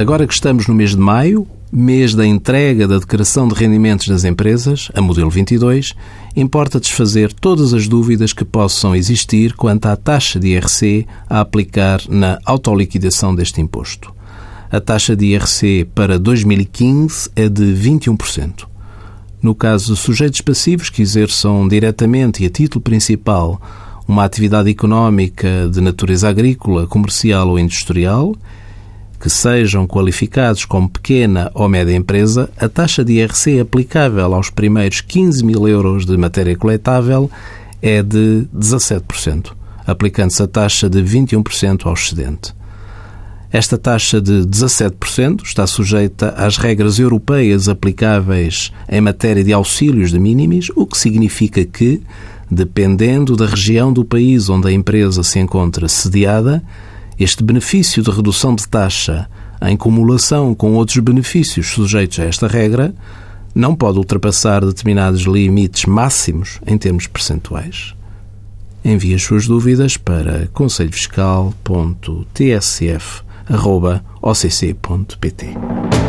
Agora que estamos no mês de maio, mês da entrega da declaração de rendimentos das empresas, a modelo 22, importa desfazer todas as dúvidas que possam existir quanto à taxa de IRC a aplicar na autoliquidação deste imposto. A taxa de IRC para 2015 é de 21%. No caso de sujeitos passivos que exerçam diretamente e a título principal uma atividade económica de natureza agrícola, comercial ou industrial, que sejam qualificados como pequena ou média empresa, a taxa de IRC aplicável aos primeiros 15 mil euros de matéria coletável é de 17%, aplicando-se a taxa de 21% ao excedente. Esta taxa de 17% está sujeita às regras europeias aplicáveis em matéria de auxílios de minimis, o que significa que, dependendo da região do país onde a empresa se encontra sediada, este benefício de redução de taxa, em cumulação com outros benefícios sujeitos a esta regra, não pode ultrapassar determinados limites máximos em termos percentuais. Envie as suas dúvidas para conselhofiscal.tsf.occ.pt.